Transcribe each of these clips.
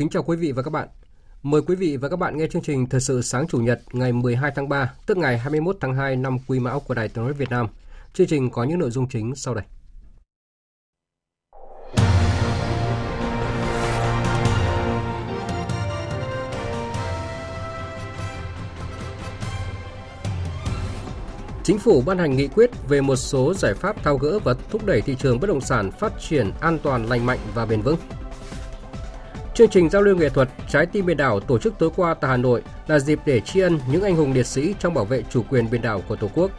Kính chào quý vị và các bạn. Mời quý vị và các bạn nghe chương trình Thời sự sáng Chủ nhật ngày 12 tháng 3, tức ngày 21 tháng 2 năm Quý Mão của Đài Tiếng nói Việt Nam. Chương trình có những nội dung chính sau đây. Chính phủ ban hành nghị quyết về một số giải pháp thao gỡ và thúc đẩy thị trường bất động sản phát triển an toàn, lành mạnh và bền vững. Chương trình giao lưu nghệ thuật Trái tim biển đảo tổ chức tối qua tại Hà Nội là dịp để tri ân những anh hùng liệt sĩ trong bảo vệ chủ quyền biển đảo của Tổ quốc.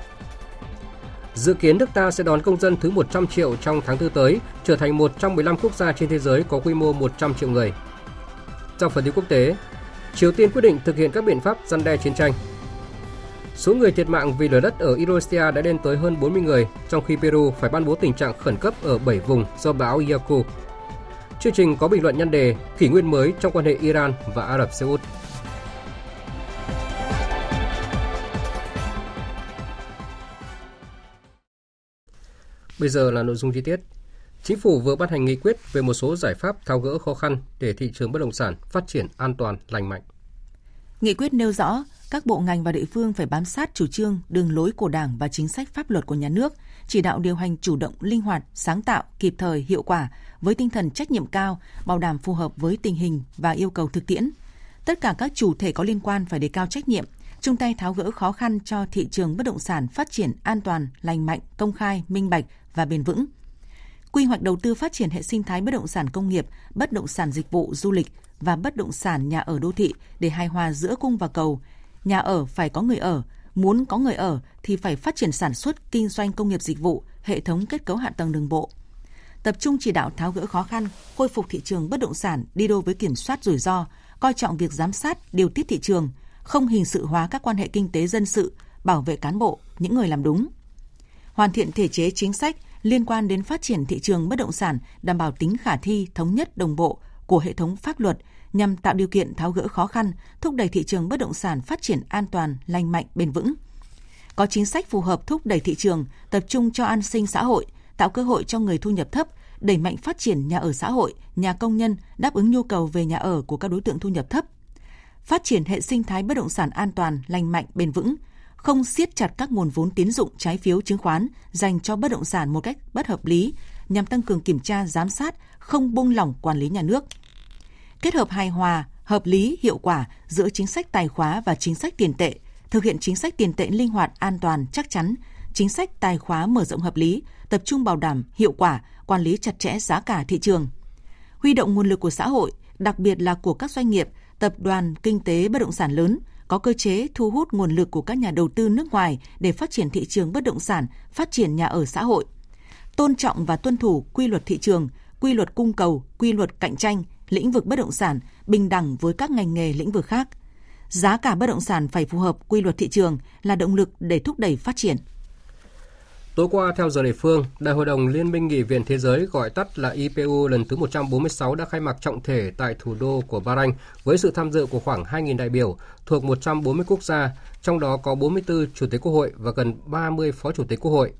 Dự kiến nước ta sẽ đón công dân thứ 100 triệu trong tháng tư tới, trở thành một trong 15 quốc gia trên thế giới có quy mô 100 triệu người. Trong phần tin quốc tế, Triều Tiên quyết định thực hiện các biện pháp răn đe chiến tranh. Số người thiệt mạng vì lở đất ở Indonesia đã lên tới hơn 40 người, trong khi Peru phải ban bố tình trạng khẩn cấp ở 7 vùng do bão Yaku. Chương trình có bình luận nhân đề kỷ nguyên mới trong quan hệ Iran và Ả Rập Xê Út. Bây giờ là nội dung chi tiết. Chính phủ vừa ban hành nghị quyết về một số giải pháp tháo gỡ khó khăn để thị trường bất động sản phát triển an toàn, lành mạnh. Nghị quyết nêu rõ các bộ ngành và địa phương phải bám sát chủ trương, đường lối của Đảng và chính sách pháp luật của nhà nước, chỉ đạo điều hành chủ động, linh hoạt, sáng tạo, kịp thời, hiệu quả với tinh thần trách nhiệm cao, bảo đảm phù hợp với tình hình và yêu cầu thực tiễn. Tất cả các chủ thể có liên quan phải đề cao trách nhiệm, chung tay tháo gỡ khó khăn cho thị trường bất động sản phát triển an toàn, lành mạnh, công khai, minh bạch và bền vững. Quy hoạch đầu tư phát triển hệ sinh thái bất động sản công nghiệp, bất động sản dịch vụ, du lịch và bất động sản nhà ở đô thị để hài hòa giữa cung và cầu. Nhà ở phải có người ở, muốn có người ở thì phải phát triển sản xuất, kinh doanh công nghiệp dịch vụ, hệ thống kết cấu hạ tầng đường bộ. Tập trung chỉ đạo tháo gỡ khó khăn, khôi phục thị trường bất động sản đi đôi với kiểm soát rủi ro, coi trọng việc giám sát, điều tiết thị trường, không hình sự hóa các quan hệ kinh tế dân sự, bảo vệ cán bộ, những người làm đúng. Hoàn thiện thể chế chính sách liên quan đến phát triển thị trường bất động sản đảm bảo tính khả thi, thống nhất, đồng bộ của hệ thống pháp luật nhằm tạo điều kiện tháo gỡ khó khăn, thúc đẩy thị trường bất động sản phát triển an toàn, lành mạnh, bền vững. Có chính sách phù hợp thúc đẩy thị trường, tập trung cho an sinh xã hội, tạo cơ hội cho người thu nhập thấp, đẩy mạnh phát triển nhà ở xã hội, nhà công nhân, đáp ứng nhu cầu về nhà ở của các đối tượng thu nhập thấp. Phát triển hệ sinh thái bất động sản an toàn, lành mạnh, bền vững, không siết chặt các nguồn vốn tín dụng trái phiếu chứng khoán dành cho bất động sản một cách bất hợp lý nhằm tăng cường kiểm tra, giám sát, không buông lỏng quản lý nhà nước. Kết hợp hài hòa, hợp lý, hiệu quả giữa chính sách tài khóa và chính sách tiền tệ, thực hiện chính sách tiền tệ linh hoạt, an toàn, chắc chắn, chính sách tài khóa mở rộng hợp lý, tập trung bảo đảm hiệu quả, quản lý chặt chẽ giá cả thị trường. Huy động nguồn lực của xã hội, đặc biệt là của các doanh nghiệp, tập đoàn kinh tế bất động sản lớn, có cơ chế thu hút nguồn lực của các nhà đầu tư nước ngoài để phát triển thị trường bất động sản, phát triển nhà ở xã hội. Tôn trọng và tuân thủ quy luật thị trường, quy luật cung cầu, quy luật cạnh tranh, lĩnh vực bất động sản bình đẳng với các ngành nghề lĩnh vực khác. Giá cả bất động sản phải phù hợp quy luật thị trường là động lực để thúc đẩy phát triển. Tối qua, theo giờ địa phương, Đại hội đồng Liên minh Nghị viện Thế giới gọi tắt là IPU lần thứ 146 đã khai mạc trọng thể tại thủ đô của Bahrain với sự tham dự của khoảng 2.000 đại biểu thuộc 140 quốc gia, trong đó có 44 Chủ tịch Quốc hội và gần 30 Phó Chủ tịch Quốc hội.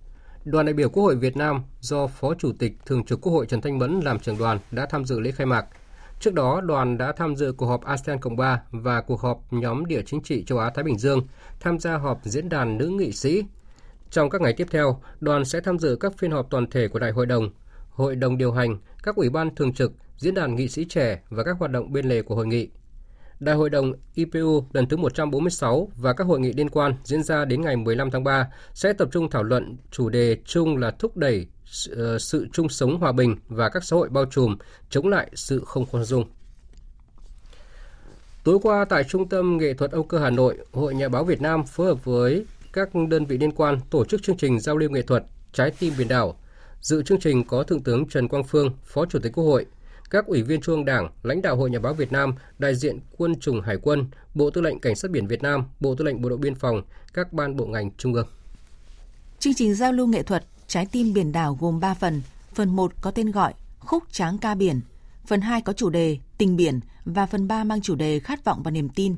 Đoàn đại biểu Quốc hội Việt Nam do Phó Chủ tịch Thường trực Quốc hội Trần Thanh Mẫn làm trưởng đoàn đã tham dự lễ khai mạc. Trước đó, đoàn đã tham dự cuộc họp ASEAN Cộng 3 và cuộc họp nhóm địa chính trị châu Á-Thái Bình Dương, tham gia họp diễn đàn nữ nghị sĩ trong các ngày tiếp theo, đoàn sẽ tham dự các phiên họp toàn thể của Đại hội đồng, Hội đồng điều hành, các ủy ban thường trực, diễn đàn nghị sĩ trẻ và các hoạt động bên lề của hội nghị. Đại hội đồng IPU lần thứ 146 và các hội nghị liên quan diễn ra đến ngày 15 tháng 3 sẽ tập trung thảo luận chủ đề chung là thúc đẩy sự, ờ, sự chung sống hòa bình và các xã hội bao trùm, chống lại sự không khoan dung. Tối qua tại Trung tâm Nghệ thuật Âu Cơ Hà Nội, Hội Nhà báo Việt Nam phối hợp với các đơn vị liên quan tổ chức chương trình giao lưu nghệ thuật Trái tim biển đảo. Dự chương trình có Thượng tướng Trần Quang Phương, Phó Chủ tịch Quốc hội, các ủy viên Trung ương Đảng, lãnh đạo Hội Nhà báo Việt Nam, đại diện Quân chủng Hải quân, Bộ Tư lệnh Cảnh sát biển Việt Nam, Bộ Tư lệnh Bộ đội Biên phòng, các ban bộ ngành trung ương. Chương trình giao lưu nghệ thuật Trái tim biển đảo gồm 3 phần. Phần 1 có tên gọi Khúc Tráng ca biển. Phần 2 có chủ đề Tình biển và phần 3 mang chủ đề Khát vọng và niềm tin.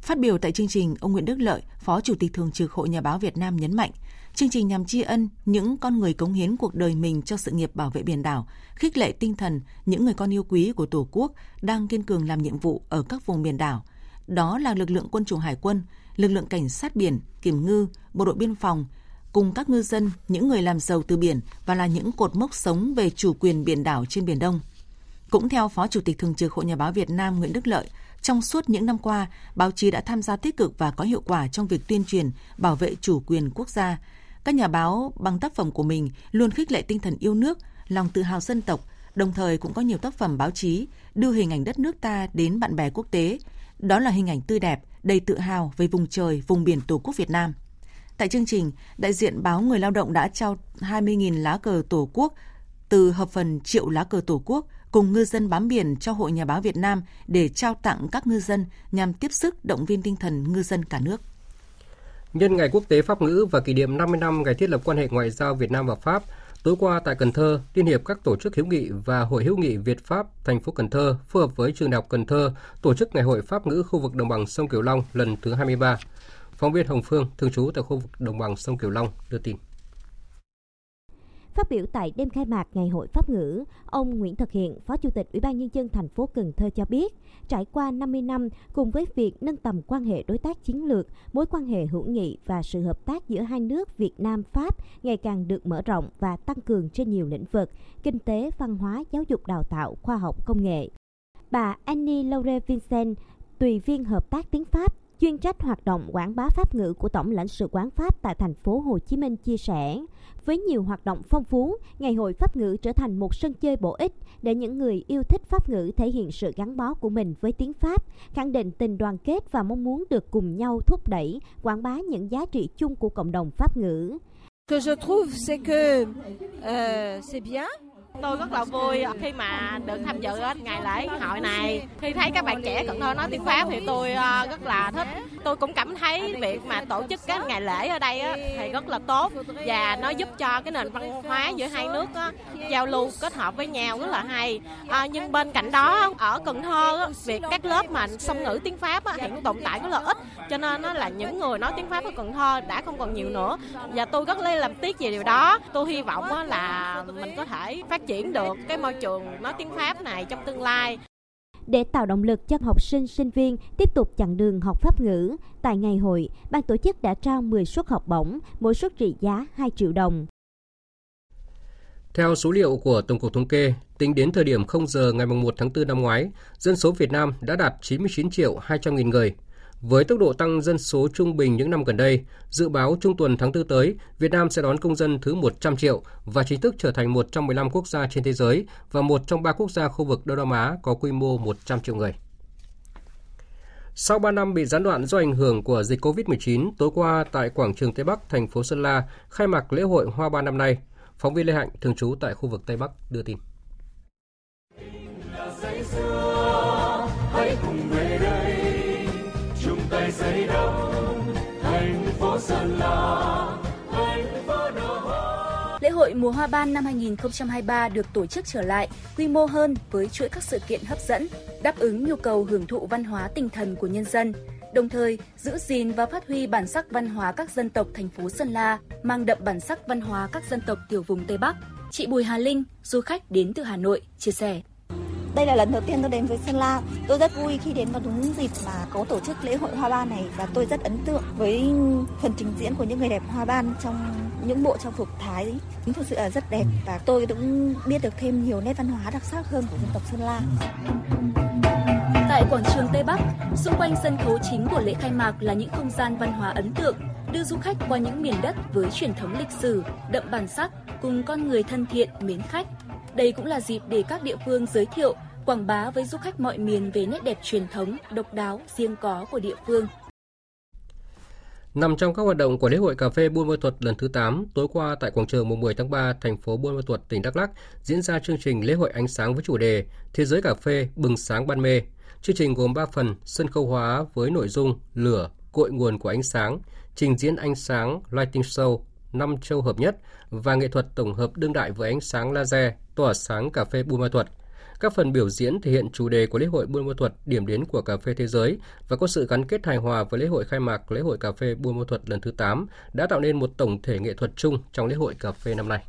Phát biểu tại chương trình, ông Nguyễn Đức Lợi, Phó Chủ tịch Thường trực Hội Nhà báo Việt Nam nhấn mạnh, chương trình nhằm tri ân những con người cống hiến cuộc đời mình cho sự nghiệp bảo vệ biển đảo, khích lệ tinh thần những người con yêu quý của Tổ quốc đang kiên cường làm nhiệm vụ ở các vùng biển đảo. Đó là lực lượng quân chủng hải quân, lực lượng cảnh sát biển, kiểm ngư, bộ đội biên phòng, cùng các ngư dân, những người làm giàu từ biển và là những cột mốc sống về chủ quyền biển đảo trên Biển Đông. Cũng theo Phó Chủ tịch Thường trực Hội Nhà báo Việt Nam Nguyễn Đức Lợi, trong suốt những năm qua, báo chí đã tham gia tích cực và có hiệu quả trong việc tuyên truyền, bảo vệ chủ quyền quốc gia. Các nhà báo bằng tác phẩm của mình luôn khích lệ tinh thần yêu nước, lòng tự hào dân tộc, đồng thời cũng có nhiều tác phẩm báo chí đưa hình ảnh đất nước ta đến bạn bè quốc tế. Đó là hình ảnh tươi đẹp, đầy tự hào về vùng trời, vùng biển Tổ quốc Việt Nam. Tại chương trình, đại diện báo Người Lao động đã trao 20.000 lá cờ Tổ quốc từ hợp phần triệu lá cờ Tổ quốc cùng ngư dân bám biển cho Hội Nhà báo Việt Nam để trao tặng các ngư dân nhằm tiếp sức động viên tinh thần ngư dân cả nước. Nhân ngày quốc tế Pháp ngữ và kỷ niệm 50 năm ngày thiết lập quan hệ ngoại giao Việt Nam và Pháp, tối qua tại Cần Thơ, Liên hiệp các tổ chức hữu nghị và Hội hữu nghị Việt Pháp thành phố Cần Thơ phối hợp với trường đại học Cần Thơ tổ chức Ngày hội Pháp ngữ khu vực đồng bằng sông Cửu Long lần thứ 23. Phóng viên Hồng Phương, thường trú tại khu vực đồng bằng sông Kiều Long đưa tin. Phát biểu tại đêm khai mạc Ngày hội Pháp ngữ, ông Nguyễn Thực Hiện, Phó Chủ tịch Ủy ban Nhân dân thành phố Cần Thơ cho biết, trải qua 50 năm cùng với việc nâng tầm quan hệ đối tác chiến lược, mối quan hệ hữu nghị và sự hợp tác giữa hai nước Việt Nam Pháp ngày càng được mở rộng và tăng cường trên nhiều lĩnh vực kinh tế, văn hóa, giáo dục đào tạo, khoa học, công nghệ. Bà Annie Laure Vincent, tùy viên hợp tác tiếng Pháp chuyên trách hoạt động quảng bá pháp ngữ của Tổng lãnh sự quán Pháp tại thành phố Hồ Chí Minh chia sẻ, với nhiều hoạt động phong phú, Ngày hội Pháp ngữ trở thành một sân chơi bổ ích để những người yêu thích Pháp ngữ thể hiện sự gắn bó của mình với tiếng Pháp, khẳng định tình đoàn kết và mong muốn được cùng nhau thúc đẩy, quảng bá những giá trị chung của cộng đồng Pháp ngữ. Que je trouve c'est que euh, c'est bien Tôi rất là vui khi mà được tham dự ngày lễ hội này. Khi thấy các bạn trẻ Cần Thơ nói tiếng Pháp thì tôi ờ, rất là thích. Tôi cũng cảm thấy việc mà tổ chức các ngày lễ ở đây thì rất là tốt và nó giúp cho cái nền văn hóa giữa hai nước giao lưu kết hợp với nhau rất là hay. À, nhưng bên cạnh đó ở Cần Thơ việc các lớp mà song ngữ tiếng Pháp hiện tồn tại rất là ít cho nên nó là những người nói tiếng Pháp ở Cần Thơ đã không còn nhiều nữa và tôi rất lấy làm tiếc về điều đó. Tôi hy vọng là mình có thể phát triển được cái môi trường nói tiếng Pháp này trong tương lai. Để tạo động lực cho học sinh, sinh viên tiếp tục chặng đường học Pháp ngữ, tại ngày hội, ban tổ chức đã trao 10 suất học bổng, mỗi suất trị giá 2 triệu đồng. Theo số liệu của Tổng cục Thống kê, tính đến thời điểm 0 giờ ngày 1 tháng 4 năm ngoái, dân số Việt Nam đã đạt 99 triệu 200 nghìn người, với tốc độ tăng dân số trung bình những năm gần đây, dự báo trung tuần tháng 4 tới, Việt Nam sẽ đón công dân thứ 100 triệu và chính thức trở thành một trong 15 quốc gia trên thế giới và một trong ba quốc gia khu vực Đông Nam Á có quy mô 100 triệu người. Sau 3 năm bị gián đoạn do ảnh hưởng của dịch COVID-19, tối qua tại quảng trường Tây Bắc, thành phố Sơn La, khai mạc lễ hội Hoa ba năm nay. Phóng viên Lê Hạnh, thường trú tại khu vực Tây Bắc, đưa tin. Lễ hội mùa hoa ban năm 2023 được tổ chức trở lại, quy mô hơn với chuỗi các sự kiện hấp dẫn, đáp ứng nhu cầu hưởng thụ văn hóa tinh thần của nhân dân, đồng thời giữ gìn và phát huy bản sắc văn hóa các dân tộc thành phố Sơn La, mang đậm bản sắc văn hóa các dân tộc tiểu vùng Tây Bắc. Chị Bùi Hà Linh, du khách đến từ Hà Nội, chia sẻ. Đây là lần đầu tiên tôi đến với Sơn La. Tôi rất vui khi đến vào đúng dịp mà có tổ chức lễ hội hoa ban này và tôi rất ấn tượng với phần trình diễn của những người đẹp hoa ban trong những bộ trang phục Thái. Thực sự là rất đẹp và tôi cũng biết được thêm nhiều nét văn hóa đặc sắc hơn của dân tộc Sơn La. Tại quảng trường Tây Bắc, xung quanh sân khấu chính của lễ khai mạc là những không gian văn hóa ấn tượng, đưa du khách qua những miền đất với truyền thống lịch sử, đậm bản sắc cùng con người thân thiện, mến khách. Đây cũng là dịp để các địa phương giới thiệu, quảng bá với du khách mọi miền về nét đẹp truyền thống, độc đáo, riêng có của địa phương. Nằm trong các hoạt động của lễ hội cà phê Buôn Ma Thuột lần thứ 8, tối qua tại quảng trường mùng 10 tháng 3, thành phố Buôn Ma Thuột, tỉnh Đắk Lắk diễn ra chương trình lễ hội ánh sáng với chủ đề Thế giới cà phê bừng sáng ban mê. Chương trình gồm 3 phần sân khấu hóa với nội dung lửa, cội nguồn của ánh sáng, trình diễn ánh sáng lighting show, năm châu hợp nhất và nghệ thuật tổng hợp đương đại với ánh sáng laser tỏa sáng cà phê Buôn Ma Thuật – các phần biểu diễn thể hiện chủ đề của lễ hội Buôn Ma Thuật, điểm đến của cà phê thế giới và có sự gắn kết hài hòa với lễ hội khai mạc lễ hội cà phê Buôn Ma Thuật lần thứ 8 đã tạo nên một tổng thể nghệ thuật chung trong lễ hội cà phê năm nay.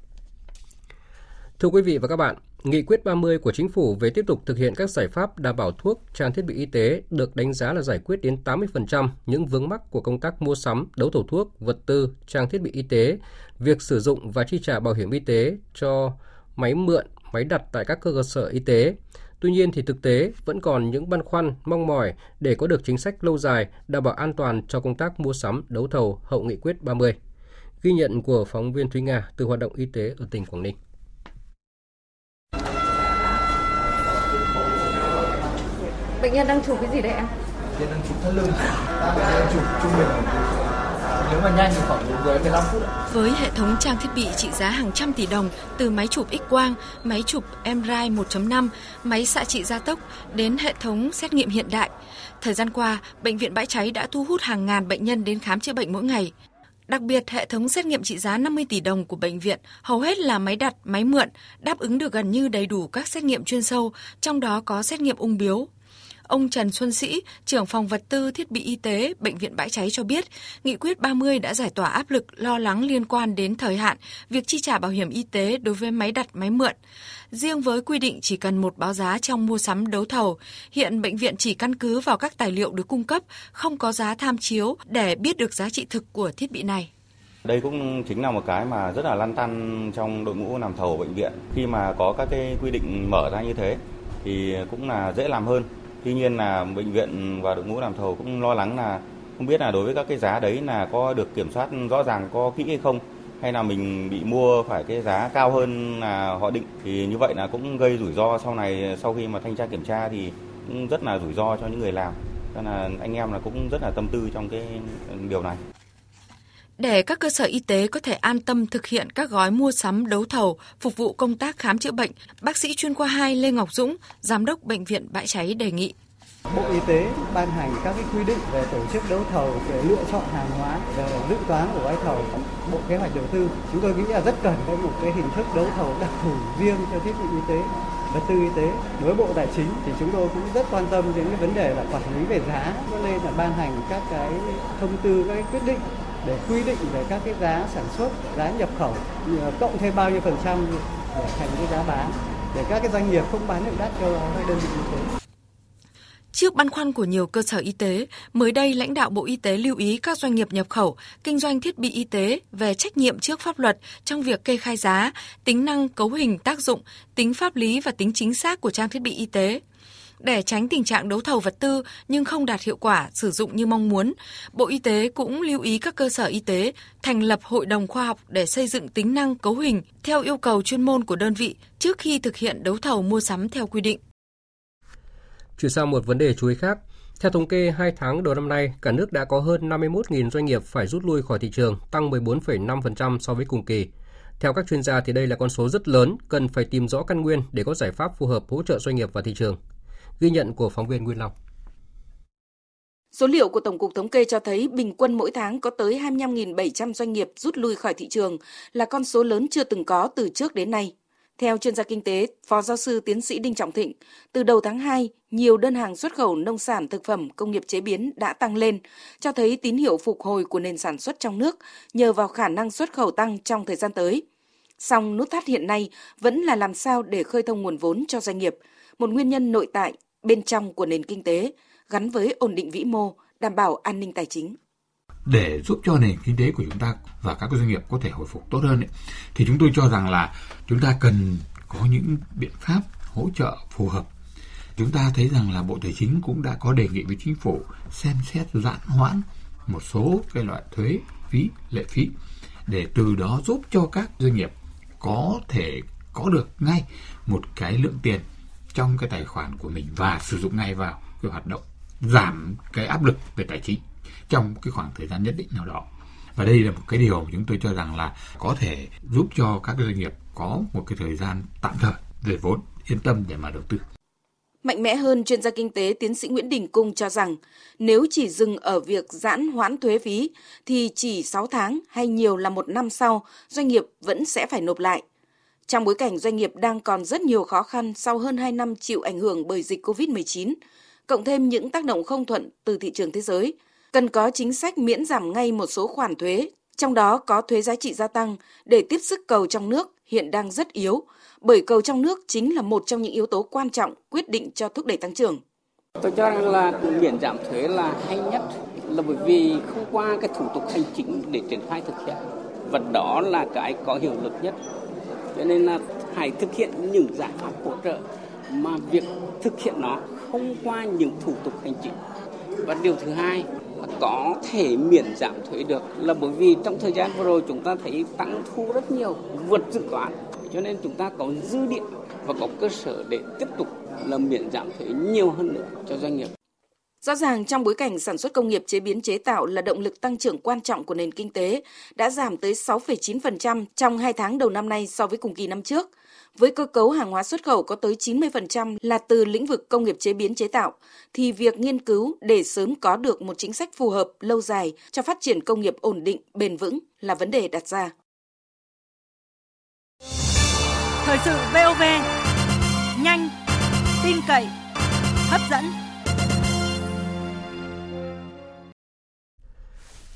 Thưa quý vị và các bạn, Nghị quyết 30 của Chính phủ về tiếp tục thực hiện các giải pháp đảm bảo thuốc, trang thiết bị y tế được đánh giá là giải quyết đến 80% những vướng mắc của công tác mua sắm, đấu thầu thuốc, vật tư, trang thiết bị y tế, việc sử dụng và chi trả bảo hiểm y tế cho máy mượn, máy đặt tại các cơ sở y tế. Tuy nhiên thì thực tế vẫn còn những băn khoăn, mong mỏi để có được chính sách lâu dài đảm bảo an toàn cho công tác mua sắm, đấu thầu hậu nghị quyết 30. Ghi nhận của phóng viên Thúy Nga từ hoạt động y tế ở tỉnh Quảng Ninh. Bệnh nhân đang chụp cái gì đấy em? Bệnh nhân đang chụp thắt lưng, đang chụp trung bình nếu mà nhanh thì khoảng 10 15 phút. Với hệ thống trang thiết bị trị giá hàng trăm tỷ đồng từ máy chụp X-quang, máy chụp MRI 1.5, máy xạ trị gia tốc đến hệ thống xét nghiệm hiện đại, thời gian qua, bệnh viện Bãi Cháy đã thu hút hàng ngàn bệnh nhân đến khám chữa bệnh mỗi ngày. Đặc biệt, hệ thống xét nghiệm trị giá 50 tỷ đồng của bệnh viện hầu hết là máy đặt, máy mượn, đáp ứng được gần như đầy đủ các xét nghiệm chuyên sâu, trong đó có xét nghiệm ung biếu, Ông Trần Xuân Sĩ, trưởng phòng vật tư thiết bị y tế Bệnh viện Bãi Cháy cho biết, Nghị quyết 30 đã giải tỏa áp lực lo lắng liên quan đến thời hạn việc chi trả bảo hiểm y tế đối với máy đặt máy mượn. Riêng với quy định chỉ cần một báo giá trong mua sắm đấu thầu, hiện bệnh viện chỉ căn cứ vào các tài liệu được cung cấp, không có giá tham chiếu để biết được giá trị thực của thiết bị này. Đây cũng chính là một cái mà rất là lăn tăn trong đội ngũ làm thầu bệnh viện. Khi mà có các cái quy định mở ra như thế thì cũng là dễ làm hơn Tuy nhiên là bệnh viện và đội ngũ làm thầu cũng lo lắng là không biết là đối với các cái giá đấy là có được kiểm soát rõ ràng, có kỹ hay không, hay là mình bị mua phải cái giá cao hơn là họ định. Thì như vậy là cũng gây rủi ro sau này, sau khi mà thanh tra kiểm tra thì cũng rất là rủi ro cho những người làm. Nên là anh em là cũng rất là tâm tư trong cái điều này để các cơ sở y tế có thể an tâm thực hiện các gói mua sắm đấu thầu phục vụ công tác khám chữa bệnh, bác sĩ chuyên khoa 2 Lê Ngọc Dũng, giám đốc bệnh viện Bãi Cháy đề nghị. Bộ Y tế ban hành các cái quy định về tổ chức đấu thầu, về lựa chọn hàng hóa, về dự toán của gói thầu, Bộ Kế hoạch Đầu tư. Chúng tôi nghĩ là rất cần có một cái hình thức đấu thầu đặc thù riêng cho thiết bị y tế vật tư y tế. Với bộ tài chính thì chúng tôi cũng rất quan tâm đến cái vấn đề là quản lý về giá. Cho nên là ban hành các cái thông tư các cái quyết định để quy định về các cái giá sản xuất, giá nhập khẩu cộng thêm bao nhiêu phần trăm để thành cái giá bán để các cái doanh nghiệp không bán được đắt cho các đơn vị y tế. Trước băn khoăn của nhiều cơ sở y tế, mới đây lãnh đạo Bộ Y tế lưu ý các doanh nghiệp nhập khẩu, kinh doanh thiết bị y tế về trách nhiệm trước pháp luật trong việc kê khai giá, tính năng cấu hình tác dụng, tính pháp lý và tính chính xác của trang thiết bị y tế. Để tránh tình trạng đấu thầu vật tư nhưng không đạt hiệu quả sử dụng như mong muốn, Bộ Y tế cũng lưu ý các cơ sở y tế thành lập hội đồng khoa học để xây dựng tính năng cấu hình theo yêu cầu chuyên môn của đơn vị trước khi thực hiện đấu thầu mua sắm theo quy định. Chuyển sang một vấn đề chú ý khác, theo thống kê 2 tháng đầu năm nay, cả nước đã có hơn 51.000 doanh nghiệp phải rút lui khỏi thị trường, tăng 14,5% so với cùng kỳ. Theo các chuyên gia thì đây là con số rất lớn, cần phải tìm rõ căn nguyên để có giải pháp phù hợp hỗ trợ doanh nghiệp và thị trường. Ghi nhận của phóng viên Nguyên Long. Số liệu của Tổng cục Thống kê cho thấy bình quân mỗi tháng có tới 25.700 doanh nghiệp rút lui khỏi thị trường là con số lớn chưa từng có từ trước đến nay. Theo chuyên gia kinh tế, Phó giáo sư tiến sĩ Đinh Trọng Thịnh, từ đầu tháng 2, nhiều đơn hàng xuất khẩu nông sản thực phẩm công nghiệp chế biến đã tăng lên, cho thấy tín hiệu phục hồi của nền sản xuất trong nước nhờ vào khả năng xuất khẩu tăng trong thời gian tới. Song nút thắt hiện nay vẫn là làm sao để khơi thông nguồn vốn cho doanh nghiệp, một nguyên nhân nội tại bên trong của nền kinh tế gắn với ổn định vĩ mô, đảm bảo an ninh tài chính. Để giúp cho nền kinh tế của chúng ta và các doanh nghiệp có thể hồi phục tốt hơn ấy, thì chúng tôi cho rằng là chúng ta cần có những biện pháp hỗ trợ phù hợp. Chúng ta thấy rằng là bộ tài chính cũng đã có đề nghị với chính phủ xem xét giãn hoãn một số cái loại thuế phí lệ phí để từ đó giúp cho các doanh nghiệp có thể có được ngay một cái lượng tiền trong cái tài khoản của mình và sử dụng ngay vào cái hoạt động giảm cái áp lực về tài chính trong cái khoảng thời gian nhất định nào đó và đây là một cái điều mà chúng tôi cho rằng là có thể giúp cho các doanh nghiệp có một cái thời gian tạm thời về vốn yên tâm để mà đầu tư. Mạnh mẽ hơn, chuyên gia kinh tế tiến sĩ Nguyễn Đình Cung cho rằng nếu chỉ dừng ở việc giãn hoãn thuế phí thì chỉ 6 tháng hay nhiều là một năm sau, doanh nghiệp vẫn sẽ phải nộp lại. Trong bối cảnh doanh nghiệp đang còn rất nhiều khó khăn sau hơn 2 năm chịu ảnh hưởng bởi dịch COVID-19, cộng thêm những tác động không thuận từ thị trường thế giới, cần có chính sách miễn giảm ngay một số khoản thuế, trong đó có thuế giá trị gia tăng để tiếp sức cầu trong nước hiện đang rất yếu, bởi cầu trong nước chính là một trong những yếu tố quan trọng quyết định cho thúc đẩy tăng trưởng. Tôi cho rằng là miễn giảm thuế là hay nhất là bởi vì không qua cái thủ tục hành chính để triển khai thực hiện và đó là cái có hiệu lực nhất cho nên là hãy thực hiện những giải pháp hỗ trợ mà việc thực hiện nó không qua những thủ tục hành chính và điều thứ hai là có thể miễn giảm thuế được là bởi vì trong thời gian vừa rồi chúng ta thấy tăng thu rất nhiều vượt dự toán cho nên chúng ta có dư địa và có cơ sở để tiếp tục là miễn giảm thuế nhiều hơn nữa cho doanh nghiệp. Rõ ràng trong bối cảnh sản xuất công nghiệp chế biến chế tạo là động lực tăng trưởng quan trọng của nền kinh tế đã giảm tới 6,9% trong 2 tháng đầu năm nay so với cùng kỳ năm trước. Với cơ cấu hàng hóa xuất khẩu có tới 90% là từ lĩnh vực công nghiệp chế biến chế tạo, thì việc nghiên cứu để sớm có được một chính sách phù hợp lâu dài cho phát triển công nghiệp ổn định, bền vững là vấn đề đặt ra. Thời sự VOV, nhanh, tin cậy, hấp dẫn.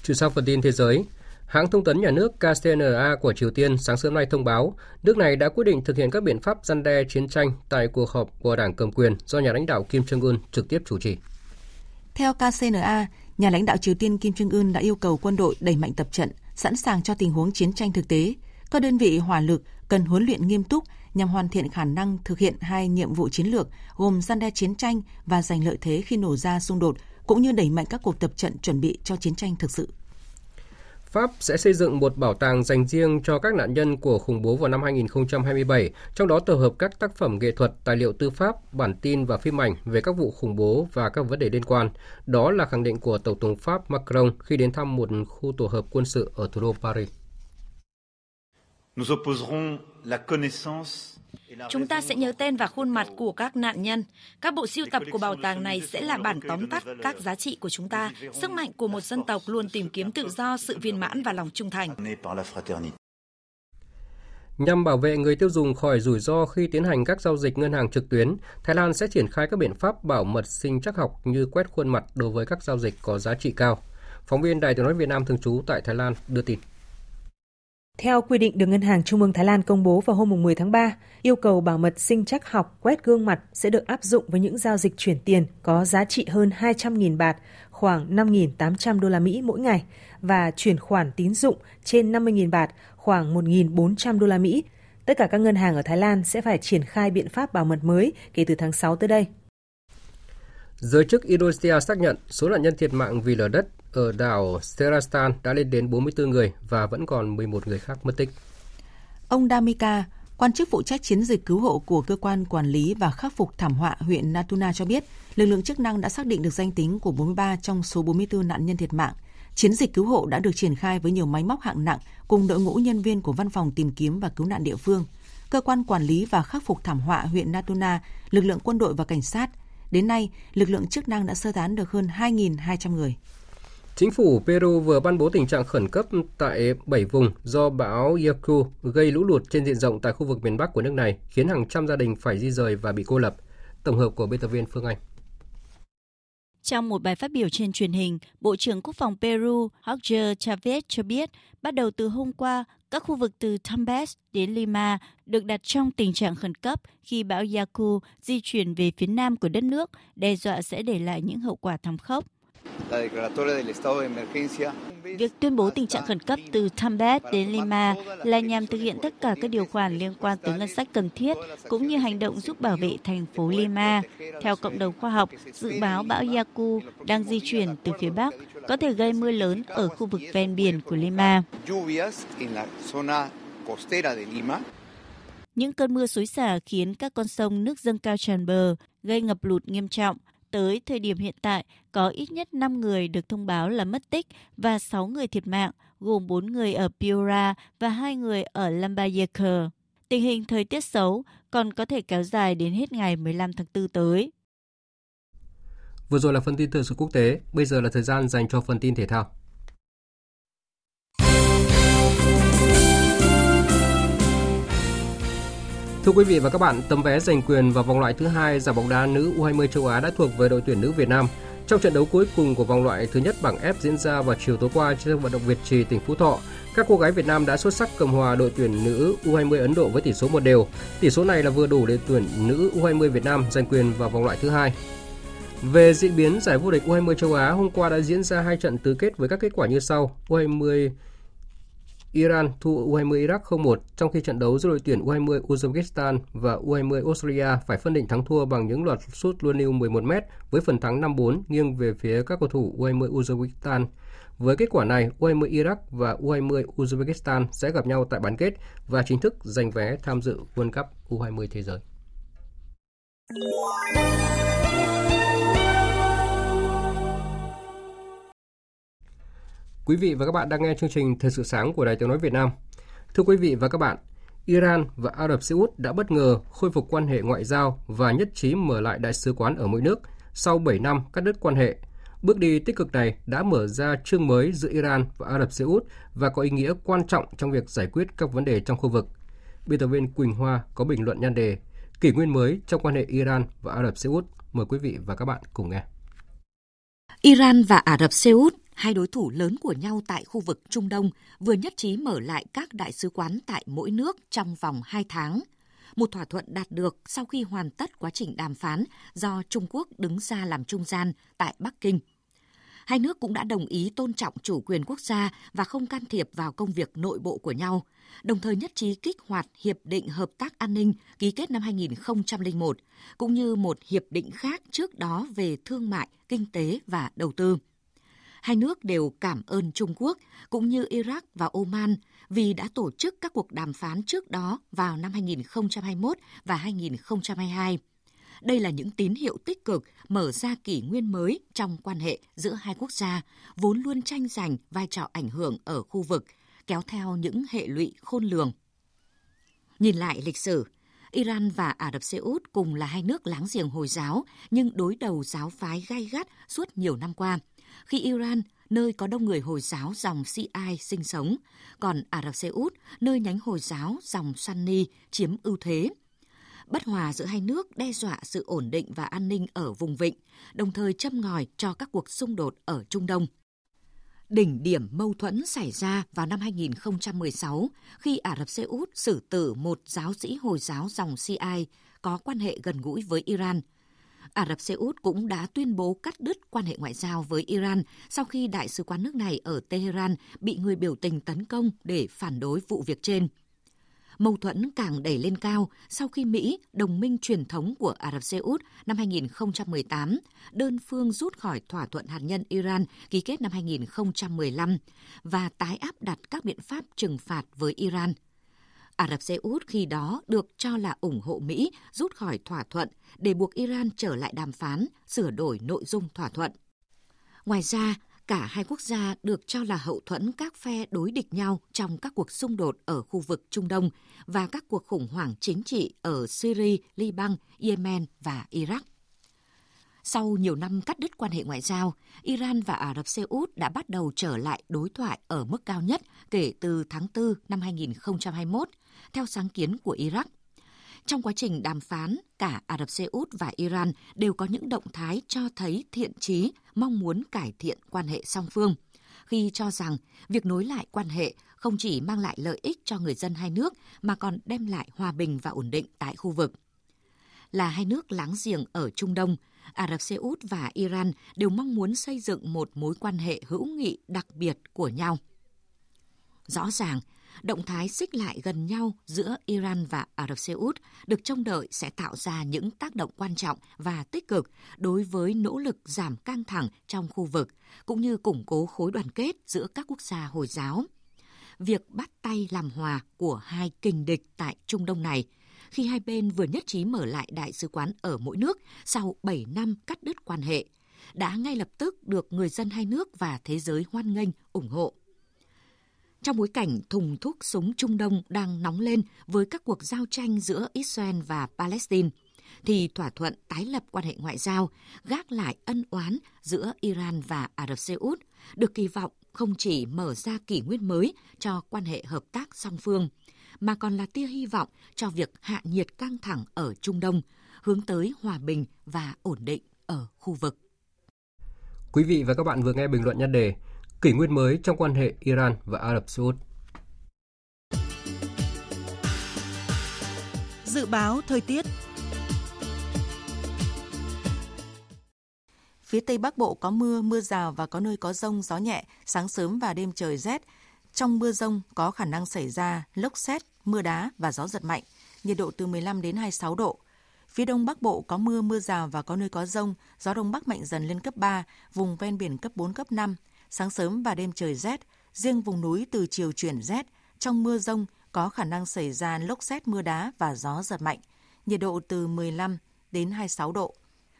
Chuyển sang phần tin thế giới, hãng thông tấn nhà nước KCNA của Triều Tiên sáng sớm nay thông báo nước này đã quyết định thực hiện các biện pháp răn đe chiến tranh tại cuộc họp của đảng cầm quyền do nhà lãnh đạo Kim Jong-un trực tiếp chủ trì. Theo KCNA, nhà lãnh đạo Triều Tiên Kim Jong-un đã yêu cầu quân đội đẩy mạnh tập trận, sẵn sàng cho tình huống chiến tranh thực tế. Các đơn vị hỏa lực cần huấn luyện nghiêm túc nhằm hoàn thiện khả năng thực hiện hai nhiệm vụ chiến lược gồm gian đe chiến tranh và giành lợi thế khi nổ ra xung đột, cũng như đẩy mạnh các cuộc tập trận chuẩn bị cho chiến tranh thực sự. Pháp sẽ xây dựng một bảo tàng dành riêng cho các nạn nhân của khủng bố vào năm 2027, trong đó tập hợp các tác phẩm nghệ thuật, tài liệu tư pháp, bản tin và phim ảnh về các vụ khủng bố và các vấn đề liên quan. Đó là khẳng định của Tổng thống Pháp Macron khi đến thăm một khu tổ hợp quân sự ở thủ đô Paris. Nous opposerons la connaissance Chúng ta sẽ nhớ tên và khuôn mặt của các nạn nhân. Các bộ siêu tập của bảo tàng này sẽ là bản tóm tắt các giá trị của chúng ta, sức mạnh của một dân tộc luôn tìm kiếm tự do, sự viên mãn và lòng trung thành. Nhằm bảo vệ người tiêu dùng khỏi rủi ro khi tiến hành các giao dịch ngân hàng trực tuyến, Thái Lan sẽ triển khai các biện pháp bảo mật sinh chắc học như quét khuôn mặt đối với các giao dịch có giá trị cao. Phóng viên Đài tiếng nói Việt Nam thường trú tại Thái Lan đưa tin. Theo quy định được Ngân hàng Trung ương Thái Lan công bố vào hôm 10 tháng 3, yêu cầu bảo mật sinh chắc học quét gương mặt sẽ được áp dụng với những giao dịch chuyển tiền có giá trị hơn 200.000 bạt, khoảng 5.800 đô la Mỹ mỗi ngày và chuyển khoản tín dụng trên 50.000 bạt, khoảng 1.400 đô la Mỹ. Tất cả các ngân hàng ở Thái Lan sẽ phải triển khai biện pháp bảo mật mới kể từ tháng 6 tới đây. Giới chức Indonesia xác nhận số nạn nhân thiệt mạng vì lở đất ở đảo Serastan đã lên đến 44 người và vẫn còn 11 người khác mất tích. Ông Damika, quan chức phụ trách chiến dịch cứu hộ của cơ quan quản lý và khắc phục thảm họa huyện Natuna cho biết, lực lượng chức năng đã xác định được danh tính của 43 trong số 44 nạn nhân thiệt mạng. Chiến dịch cứu hộ đã được triển khai với nhiều máy móc hạng nặng cùng đội ngũ nhân viên của văn phòng tìm kiếm và cứu nạn địa phương. Cơ quan quản lý và khắc phục thảm họa huyện Natuna, lực lượng quân đội và cảnh sát. Đến nay, lực lượng chức năng đã sơ tán được hơn 2.200 người. Chính phủ Peru vừa ban bố tình trạng khẩn cấp tại 7 vùng do bão Yaku gây lũ lụt trên diện rộng tại khu vực miền Bắc của nước này, khiến hàng trăm gia đình phải di rời và bị cô lập. Tổng hợp của biên tập viên Phương Anh. Trong một bài phát biểu trên truyền hình, Bộ trưởng Quốc phòng Peru Jorge Chavez cho biết, bắt đầu từ hôm qua, các khu vực từ Tumbes đến Lima được đặt trong tình trạng khẩn cấp khi bão Yaku di chuyển về phía nam của đất nước, đe dọa sẽ để lại những hậu quả thảm khốc. Việc tuyên bố tình trạng khẩn cấp từ Tumbes đến Lima là nhằm thực hiện tất cả các điều khoản liên quan tới ngân sách cần thiết, cũng như hành động giúp bảo vệ thành phố Lima. Theo cộng đồng khoa học, dự báo bão Yaku đang di chuyển từ phía Bắc, có thể gây mưa lớn ở khu vực ven biển của Lima. Những cơn mưa xối xả khiến các con sông nước dâng cao tràn bờ, gây ngập lụt nghiêm trọng. Tới thời điểm hiện tại, có ít nhất 5 người được thông báo là mất tích và 6 người thiệt mạng, gồm 4 người ở Piura và 2 người ở Lambayeque. Tình hình thời tiết xấu còn có thể kéo dài đến hết ngày 15 tháng 4 tới. Vừa rồi là phần tin thời sự quốc tế, bây giờ là thời gian dành cho phần tin thể thao. Thưa quý vị và các bạn, tấm vé giành quyền vào vòng loại thứ hai giải bóng đá nữ U20 châu Á đã thuộc về đội tuyển nữ Việt Nam. Trong trận đấu cuối cùng của vòng loại thứ nhất bảng F diễn ra vào chiều tối qua trên sân vận động Việt Trì, tỉnh Phú Thọ, các cô gái Việt Nam đã xuất sắc cầm hòa đội tuyển nữ U20 Ấn Độ với tỷ số một đều. Tỷ số này là vừa đủ để tuyển nữ U20 Việt Nam giành quyền vào vòng loại thứ hai. Về diễn biến giải vô địch U20 châu Á, hôm qua đã diễn ra hai trận tứ kết với các kết quả như sau. U20 Iran thua U20 Iraq 0-1 trong khi trận đấu giữa đội tuyển U20 Uzbekistan và U20 Australia phải phân định thắng thua bằng những loạt sút luân lưu 11m với phần thắng 5-4 nghiêng về phía các cầu thủ U20 Uzbekistan. Với kết quả này, U20 Iraq và U20 Uzbekistan sẽ gặp nhau tại bán kết và chính thức giành vé tham dự World Cup U20 thế giới. Quý vị và các bạn đang nghe chương trình Thời sự sáng của Đài Tiếng Nói Việt Nam. Thưa quý vị và các bạn, Iran và Ả Rập Xê Út đã bất ngờ khôi phục quan hệ ngoại giao và nhất trí mở lại đại sứ quán ở mỗi nước sau 7 năm cắt đứt quan hệ. Bước đi tích cực này đã mở ra chương mới giữa Iran và Ả Rập Xê Út và có ý nghĩa quan trọng trong việc giải quyết các vấn đề trong khu vực. Biên tập viên Quỳnh Hoa có bình luận nhan đề Kỷ nguyên mới trong quan hệ Iran và Ả Rập Xê Út. Mời quý vị và các bạn cùng nghe. Iran và Ả Rập Xê Út hai đối thủ lớn của nhau tại khu vực Trung Đông vừa nhất trí mở lại các đại sứ quán tại mỗi nước trong vòng 2 tháng. Một thỏa thuận đạt được sau khi hoàn tất quá trình đàm phán do Trung Quốc đứng ra làm trung gian tại Bắc Kinh. Hai nước cũng đã đồng ý tôn trọng chủ quyền quốc gia và không can thiệp vào công việc nội bộ của nhau, đồng thời nhất trí kích hoạt Hiệp định Hợp tác An ninh ký kết năm 2001, cũng như một hiệp định khác trước đó về thương mại, kinh tế và đầu tư. Hai nước đều cảm ơn Trung Quốc cũng như Iraq và Oman vì đã tổ chức các cuộc đàm phán trước đó vào năm 2021 và 2022. Đây là những tín hiệu tích cực mở ra kỷ nguyên mới trong quan hệ giữa hai quốc gia, vốn luôn tranh giành vai trò ảnh hưởng ở khu vực, kéo theo những hệ lụy khôn lường. Nhìn lại lịch sử, Iran và Ả Rập Xê Út cùng là hai nước láng giềng Hồi giáo nhưng đối đầu giáo phái gay gắt suốt nhiều năm qua – khi Iran, nơi có đông người Hồi giáo dòng Shiite sinh sống, còn Ả Rập Xê Út, nơi nhánh Hồi giáo dòng Sunni chiếm ưu thế. Bất hòa giữa hai nước đe dọa sự ổn định và an ninh ở vùng vịnh, đồng thời châm ngòi cho các cuộc xung đột ở Trung Đông. Đỉnh điểm mâu thuẫn xảy ra vào năm 2016 khi Ả Rập Xê Út xử tử một giáo sĩ Hồi giáo dòng Shiite có quan hệ gần gũi với Iran – Ả Rập Xê Út cũng đã tuyên bố cắt đứt quan hệ ngoại giao với Iran sau khi đại sứ quán nước này ở Tehran bị người biểu tình tấn công để phản đối vụ việc trên. Mâu thuẫn càng đẩy lên cao sau khi Mỹ, đồng minh truyền thống của Ả Rập Xê Út năm 2018, đơn phương rút khỏi thỏa thuận hạt nhân Iran ký kết năm 2015 và tái áp đặt các biện pháp trừng phạt với Iran – Ả Rập Xê Út khi đó được cho là ủng hộ Mỹ rút khỏi thỏa thuận để buộc Iran trở lại đàm phán, sửa đổi nội dung thỏa thuận. Ngoài ra, cả hai quốc gia được cho là hậu thuẫn các phe đối địch nhau trong các cuộc xung đột ở khu vực Trung Đông và các cuộc khủng hoảng chính trị ở Syria, Liban, Yemen và Iraq. Sau nhiều năm cắt đứt quan hệ ngoại giao, Iran và Ả Rập Xê Út đã bắt đầu trở lại đối thoại ở mức cao nhất kể từ tháng 4 năm 2021 theo sáng kiến của Iraq. Trong quá trình đàm phán, cả Ả Rập Xê Út và Iran đều có những động thái cho thấy thiện trí, mong muốn cải thiện quan hệ song phương, khi cho rằng việc nối lại quan hệ không chỉ mang lại lợi ích cho người dân hai nước mà còn đem lại hòa bình và ổn định tại khu vực. Là hai nước láng giềng ở Trung Đông, Ả Rập Xê Út và Iran đều mong muốn xây dựng một mối quan hệ hữu nghị đặc biệt của nhau. Rõ ràng, động thái xích lại gần nhau giữa Iran và Ả Rập Xê Út được trông đợi sẽ tạo ra những tác động quan trọng và tích cực đối với nỗ lực giảm căng thẳng trong khu vực, cũng như củng cố khối đoàn kết giữa các quốc gia Hồi giáo. Việc bắt tay làm hòa của hai kình địch tại Trung Đông này khi hai bên vừa nhất trí mở lại đại sứ quán ở mỗi nước sau 7 năm cắt đứt quan hệ, đã ngay lập tức được người dân hai nước và thế giới hoan nghênh, ủng hộ. Trong bối cảnh thùng thuốc súng Trung Đông đang nóng lên với các cuộc giao tranh giữa Israel và Palestine, thì thỏa thuận tái lập quan hệ ngoại giao, gác lại ân oán giữa Iran và Ả Rập Xê Út, được kỳ vọng không chỉ mở ra kỷ nguyên mới cho quan hệ hợp tác song phương, mà còn là tia hy vọng cho việc hạ nhiệt căng thẳng ở Trung Đông, hướng tới hòa bình và ổn định ở khu vực. Quý vị và các bạn vừa nghe bình luận nhan đề Kỷ nguyên mới trong quan hệ Iran và Ả Rập Xê Út. Dự báo thời tiết Phía Tây Bắc Bộ có mưa, mưa rào và có nơi có rông, gió nhẹ, sáng sớm và đêm trời rét. Trong mưa rông có khả năng xảy ra lốc xét, mưa đá và gió giật mạnh, nhiệt độ từ 15 đến 26 độ. Phía Đông Bắc Bộ có mưa, mưa rào và có nơi có rông, gió Đông Bắc mạnh dần lên cấp 3, vùng ven biển cấp 4, cấp 5. Sáng sớm và đêm trời rét, riêng vùng núi từ chiều chuyển rét. Trong mưa rông có khả năng xảy ra lốc xét, mưa đá và gió giật mạnh, nhiệt độ từ 15 đến 26 độ.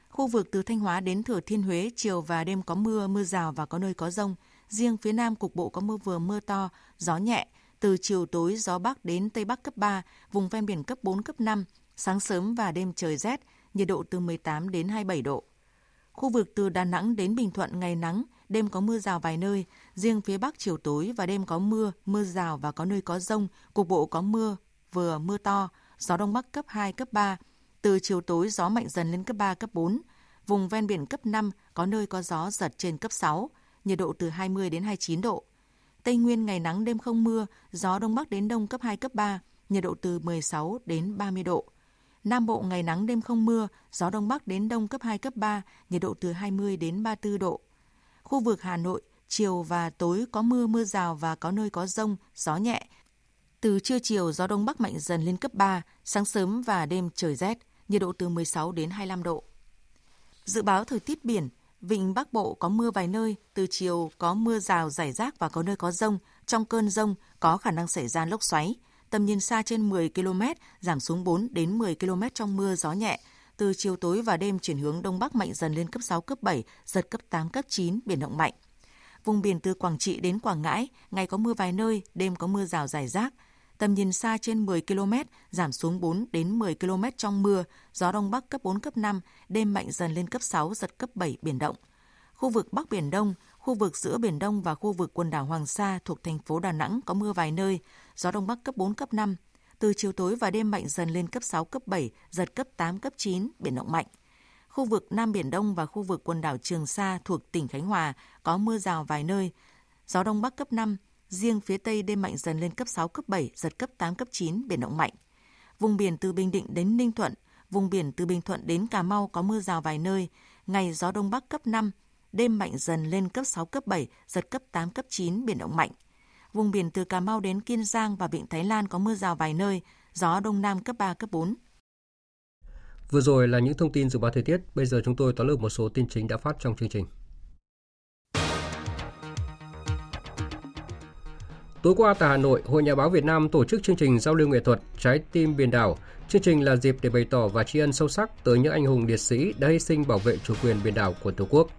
Khu vực từ Thanh Hóa đến Thừa Thiên Huế chiều và đêm có mưa, mưa rào và có nơi có rông. Riêng phía Nam cục bộ có mưa vừa mưa to, gió nhẹ. Từ chiều tối gió Bắc đến Tây Bắc cấp 3, vùng ven biển cấp 4, cấp 5. Sáng sớm và đêm trời rét, nhiệt độ từ 18 đến 27 độ. Khu vực từ Đà Nẵng đến Bình Thuận ngày nắng, đêm có mưa rào vài nơi. Riêng phía Bắc chiều tối và đêm có mưa, mưa rào và có nơi có rông. Cục bộ có mưa, vừa mưa to, gió Đông Bắc cấp 2, cấp 3 từ chiều tối gió mạnh dần lên cấp 3, cấp 4. Vùng ven biển cấp 5 có nơi có gió giật trên cấp 6, nhiệt độ từ 20 đến 29 độ. Tây Nguyên ngày nắng đêm không mưa, gió đông bắc đến đông cấp 2, cấp 3, nhiệt độ từ 16 đến 30 độ. Nam Bộ ngày nắng đêm không mưa, gió đông bắc đến đông cấp 2, cấp 3, nhiệt độ từ 20 đến 34 độ. Khu vực Hà Nội, chiều và tối có mưa mưa rào và có nơi có rông, gió nhẹ. Từ trưa chiều gió đông bắc mạnh dần lên cấp 3, sáng sớm và đêm trời rét nhiệt độ từ 16 đến 25 độ. Dự báo thời tiết biển, vịnh Bắc Bộ có mưa vài nơi, từ chiều có mưa rào rải rác và có nơi có rông. Trong cơn rông có khả năng xảy ra lốc xoáy. Tầm nhìn xa trên 10 km, giảm xuống 4 đến 10 km trong mưa gió nhẹ. Từ chiều tối và đêm chuyển hướng đông bắc mạnh dần lên cấp 6, cấp 7, giật cấp 8, cấp 9, biển động mạnh. Vùng biển từ Quảng Trị đến Quảng Ngãi, ngày có mưa vài nơi, đêm có mưa rào rải rác, tầm nhìn xa trên 10 km, giảm xuống 4 đến 10 km trong mưa, gió đông bắc cấp 4 cấp 5, đêm mạnh dần lên cấp 6 giật cấp 7 biển động. Khu vực Bắc Biển Đông, khu vực giữa Biển Đông và khu vực quần đảo Hoàng Sa thuộc thành phố Đà Nẵng có mưa vài nơi, gió đông bắc cấp 4 cấp 5. Từ chiều tối và đêm mạnh dần lên cấp 6 cấp 7, giật cấp 8 cấp 9, biển động mạnh. Khu vực Nam Biển Đông và khu vực quần đảo Trường Sa thuộc tỉnh Khánh Hòa có mưa rào vài nơi, gió đông bắc cấp 5, Riêng phía Tây đêm mạnh dần lên cấp 6, cấp 7, giật cấp 8, cấp 9, biển động mạnh. Vùng biển từ Bình Định đến Ninh Thuận, vùng biển từ Bình Thuận đến Cà Mau có mưa rào vài nơi, ngày gió Đông Bắc cấp 5, đêm mạnh dần lên cấp 6, cấp 7, giật cấp 8, cấp 9, biển động mạnh. Vùng biển từ Cà Mau đến Kiên Giang và Vịnh Thái Lan có mưa rào vài nơi, gió Đông Nam cấp 3, cấp 4. Vừa rồi là những thông tin dự báo thời tiết, bây giờ chúng tôi tóm lược một số tin chính đã phát trong chương trình. Tối qua tại Hà Nội, Hội Nhà báo Việt Nam tổ chức chương trình giao lưu nghệ thuật Trái tim biển đảo. Chương trình là dịp để bày tỏ và tri ân sâu sắc tới những anh hùng liệt sĩ đã hy sinh bảo vệ chủ quyền biển đảo của Tổ quốc.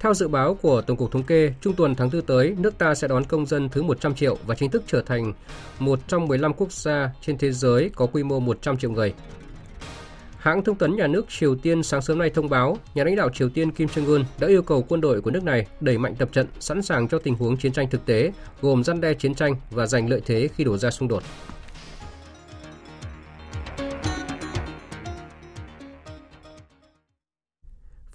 Theo dự báo của Tổng cục Thống kê, trung tuần tháng 4 tới, nước ta sẽ đón công dân thứ 100 triệu và chính thức trở thành một trong 15 quốc gia trên thế giới có quy mô 100 triệu người. Hãng thông tấn nhà nước Triều Tiên sáng sớm nay thông báo, nhà lãnh đạo Triều Tiên Kim Jong-un đã yêu cầu quân đội của nước này đẩy mạnh tập trận sẵn sàng cho tình huống chiến tranh thực tế, gồm răn đe chiến tranh và giành lợi thế khi đổ ra xung đột.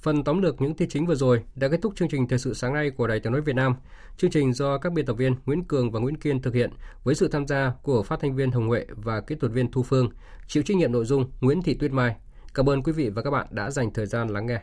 Phần tóm lược những tin chính vừa rồi đã kết thúc chương trình thời sự sáng nay của Đài Tiếng nói Việt Nam. Chương trình do các biên tập viên Nguyễn Cường và Nguyễn Kiên thực hiện với sự tham gia của phát thanh viên Hồng Huệ và kỹ thuật viên Thu Phương, chịu trách nhiệm nội dung Nguyễn Thị Tuyết Mai. Cảm ơn quý vị và các bạn đã dành thời gian lắng nghe.